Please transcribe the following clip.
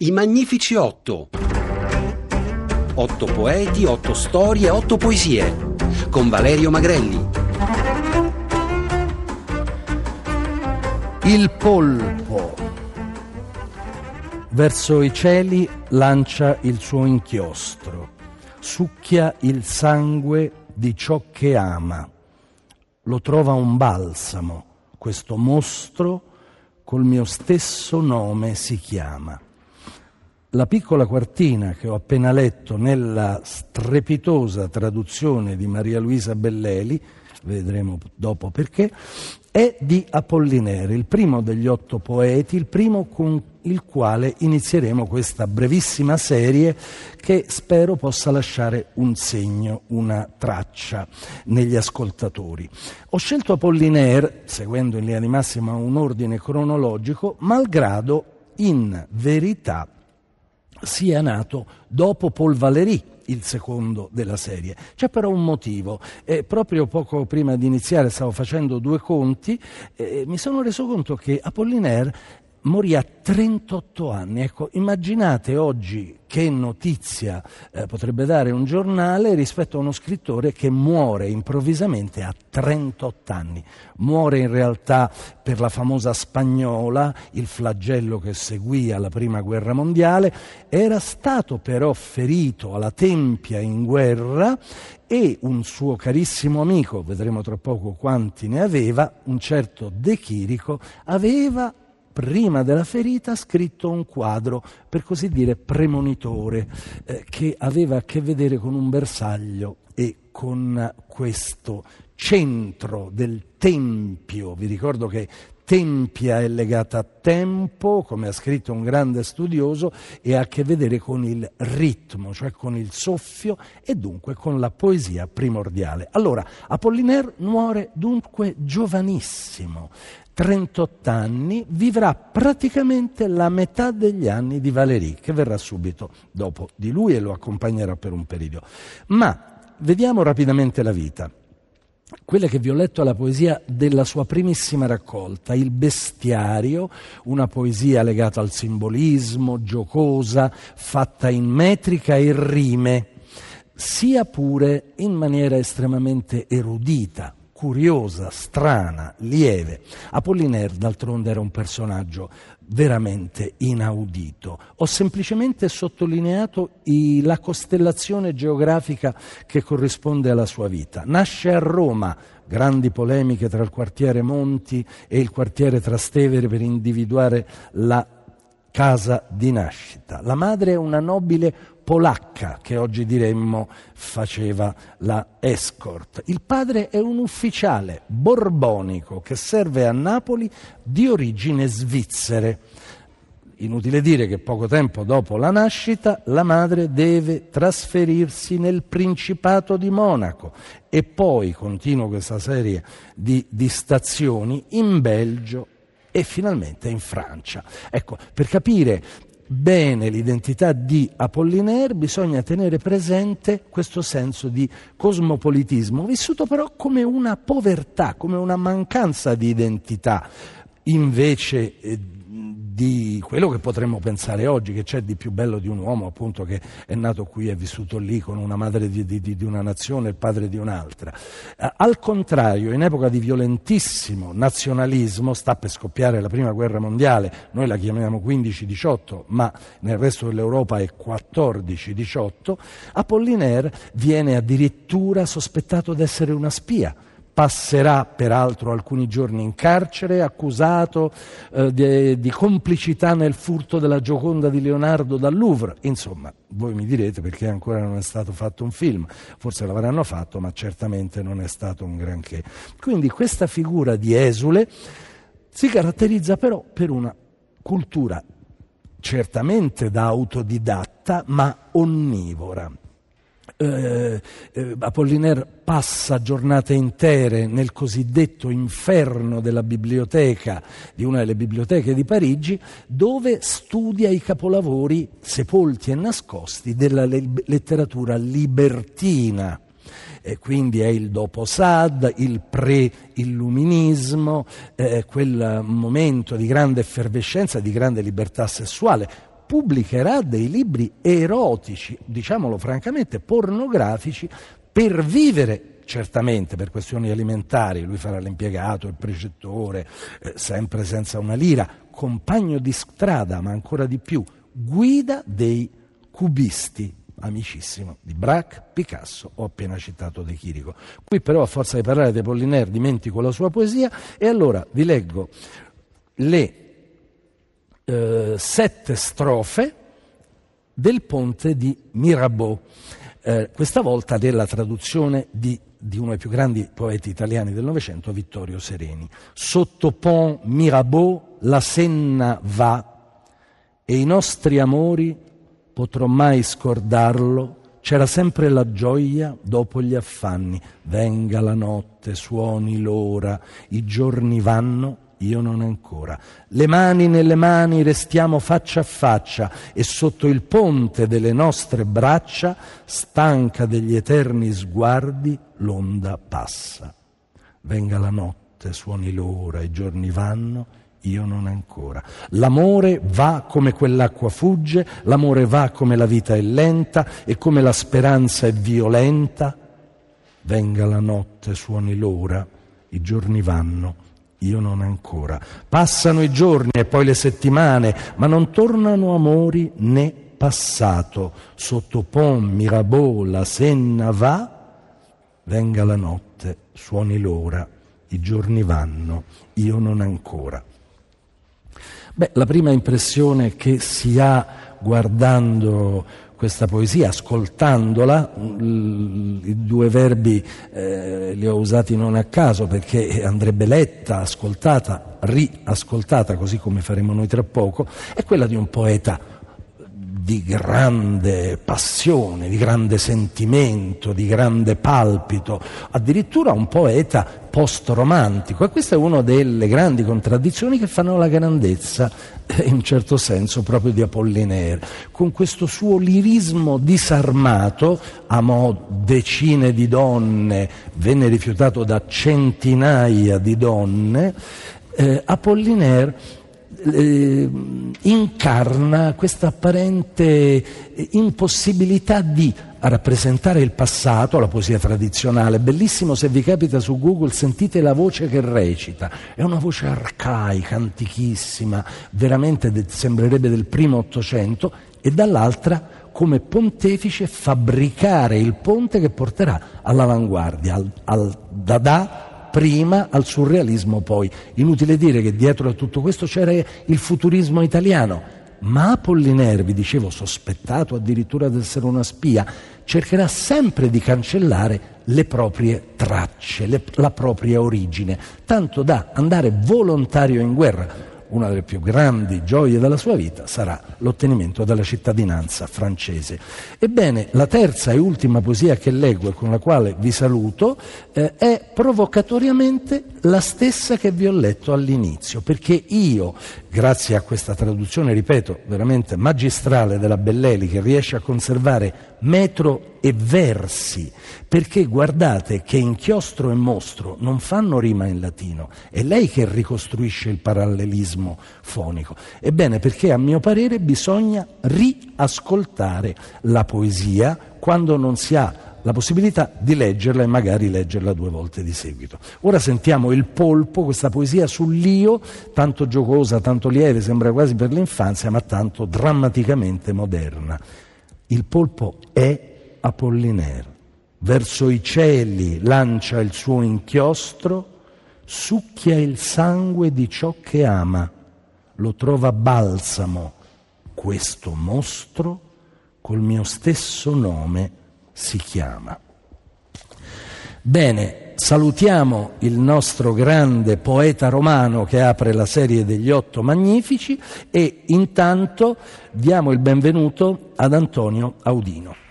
I Magnifici Otto. Otto poeti, otto storie, otto poesie. Con Valerio Magrelli. Il polpo. Verso i cieli lancia il suo inchiostro, succhia il sangue di ciò che ama. Lo trova un balsamo, questo mostro col mio stesso nome si chiama. La piccola quartina che ho appena letto nella strepitosa traduzione di Maria Luisa Belleli, vedremo dopo perché, è di Apollinaire, il primo degli otto poeti, il primo con il quale inizieremo questa brevissima serie che spero possa lasciare un segno, una traccia negli ascoltatori. Ho scelto Apollinaire, seguendo in linea di massima un ordine cronologico, malgrado in verità sia nato dopo Paul Valéry, il secondo della serie. C'è però un motivo. Eh, proprio poco prima di iniziare stavo facendo due conti e eh, mi sono reso conto che Apollinaire morì a 38 anni. Ecco, immaginate oggi che notizia eh, potrebbe dare un giornale rispetto a uno scrittore che muore improvvisamente a 38 anni. Muore in realtà per la famosa spagnola, il flagello che seguì alla prima guerra mondiale, era stato però ferito alla tempia in guerra e un suo carissimo amico, vedremo tra poco quanti ne aveva, un certo De Chirico, aveva prima della ferita scritto un quadro, per così dire, premonitore, eh, che aveva a che vedere con un bersaglio e con questo centro del tempio. Vi ricordo che Tempia è legata a tempo, come ha scritto un grande studioso, e ha a che vedere con il ritmo, cioè con il soffio e dunque con la poesia primordiale. Allora, Apollinaire muore dunque giovanissimo, 38 anni, vivrà praticamente la metà degli anni di Valéry, che verrà subito dopo di lui e lo accompagnerà per un periodo. Ma vediamo rapidamente la vita. Quella che vi ho letto è la poesia della sua primissima raccolta, Il bestiario, una poesia legata al simbolismo, giocosa, fatta in metrica e rime, sia pure in maniera estremamente erudita, curiosa, strana, lieve. Apollinaire d'altronde era un personaggio veramente inaudito. Ho semplicemente sottolineato i, la costellazione geografica che corrisponde alla sua vita. Nasce a Roma, grandi polemiche tra il quartiere Monti e il quartiere Trastevere per individuare la casa di nascita. La madre è una nobile polacca che oggi diremmo faceva la escort. Il padre è un ufficiale borbonico che serve a Napoli di origine svizzere. Inutile dire che poco tempo dopo la nascita la madre deve trasferirsi nel Principato di Monaco e poi, continuo questa serie di, di stazioni, in Belgio e finalmente in Francia. Ecco, per capire bene l'identità di Apollinaire bisogna tenere presente questo senso di cosmopolitismo, vissuto però come una povertà, come una mancanza di identità, invece eh, di quello che potremmo pensare oggi, che c'è di più bello di un uomo appunto che è nato qui e vissuto lì con una madre di, di, di una nazione e il padre di un'altra. Eh, al contrario, in epoca di violentissimo nazionalismo, sta per scoppiare la prima guerra mondiale, noi la chiamiamo 15-18, ma nel resto dell'Europa è 14-18, Apollinaire viene addirittura sospettato di essere una spia passerà peraltro alcuni giorni in carcere, accusato eh, di, di, complicità nel furto della Gioconda di Leonardo dal Louvre. Insomma, voi mi direte perché ancora non è stato fatto un film, forse l'avranno fatto, ma certamente non è stato un granché. Quindi questa figura di esule si caratterizza però per una cultura certamente da autodidatta, ma onnivora eh, eh, Apollinaire passa giornate intere nel cosiddetto inferno della biblioteca, di una delle biblioteche di Parigi, dove studia i capolavori sepolti e nascosti della letteratura libertina. E quindi è il dopo Sad, il pre-illuminismo, eh, quel momento di grande effervescenza, di grande libertà sessuale, pubblicherà dei libri erotici, diciamolo francamente, pornografici, per vivere certamente per questioni alimentari, lui farà l'impiegato, il precettore, eh, sempre senza una lira, compagno di strada, ma ancora di più, guida dei cubisti, amicissimo di Braque, Picasso, ho appena citato De Chirico. Qui però a forza di parlare di Apollinaire dimentico la sua poesia e allora vi leggo le eh, sette strofe del ponte di Mirabeau, eh, questa volta della traduzione di, di, uno dei più grandi poeti italiani del Novecento, Vittorio Sereni. Sotto pont Mirabeau la Senna va e i nostri amori potrò mai scordarlo. C'era sempre la gioia dopo gli affanni. Venga la notte, suoni l'ora, i giorni vanno io non ancora. Le mani nelle mani restiamo faccia a faccia e sotto il ponte delle nostre braccia, stanca degli eterni sguardi, l'onda passa. Venga la notte, suoni l'ora, i giorni vanno, io non ancora. L'amore va come quell'acqua fugge, l'amore va come la vita è lenta e come la speranza è violenta. Venga la notte, suoni l'ora, i giorni vanno, io non ancora. Passano i giorni e poi le settimane, ma non tornano amori né passato. Sotto Pont Mirabeau la Senna va, venga la notte, suoni l'ora, i giorni vanno, io non ancora. Beh, la prima impressione che si ha guardando questa poesia, ascoltandola, i due verbi eh, li ho usati non a caso perché andrebbe letta, ascoltata, riascoltata, così come faremo noi tra poco, è quella di un poeta di grande passione, di grande sentimento, di grande palpito, addirittura un poeta post-romantico. E questa è una delle grandi contraddizioni che fanno la grandezza, eh, in un certo senso, proprio di Apollinaire. Con questo suo lirismo disarmato, amò decine di donne, venne rifiutato da centinaia di donne, eh, Apollinaire eh, incarna questa apparente impossibilità di rappresentare il passato, la poesia tradizionale. Bellissimo se vi capita su Google, sentite la voce che recita. È una voce arcaica, antichissima, veramente de- sembrerebbe del primo Ottocento, e dall'altra come pontefice fabbricare il ponte che porterà all'avanguardia, al, al Dada prima al surrealismo poi. Inutile dire che dietro a tutto questo c'era il futurismo italiano. Ma Apollinaire, vi dicevo, sospettato addirittura di essere una spia, cercherà sempre di cancellare le proprie tracce, le, la propria origine, tanto da andare volontario in guerra una delle più grandi gioie della sua vita sarà l'ottenimento della cittadinanza francese. Ebbene, la terza e ultima poesia che leggo e con la quale vi saluto eh, è provocatoriamente la stessa che vi ho letto all'inizio, perché io, grazie a questa traduzione, ripeto, veramente magistrale della Belleli, che riesce a conservare metro e versi, perché guardate che inchiostro e mostro non fanno rima in latino, è lei che ricostruisce il parallelismo fonico. Ebbene, perché a mio parere bisogna riascoltare la poesia quando non si ha la possibilità di leggerla e magari leggerla due volte di seguito. Ora sentiamo Il polpo, questa poesia sull'io, tanto giocosa, tanto lieve, sembra quasi per l'infanzia, ma tanto drammaticamente moderna. Il polpo è Apollinaire. Verso i cieli lancia il suo inchiostro, succhia il sangue di ciò che ama, lo trova balsamo. Questo mostro col mio stesso nome si chiama. Bene, salutiamo il nostro grande poeta romano che apre la serie degli otto magnifici e intanto diamo il benvenuto ad Antonio Audino.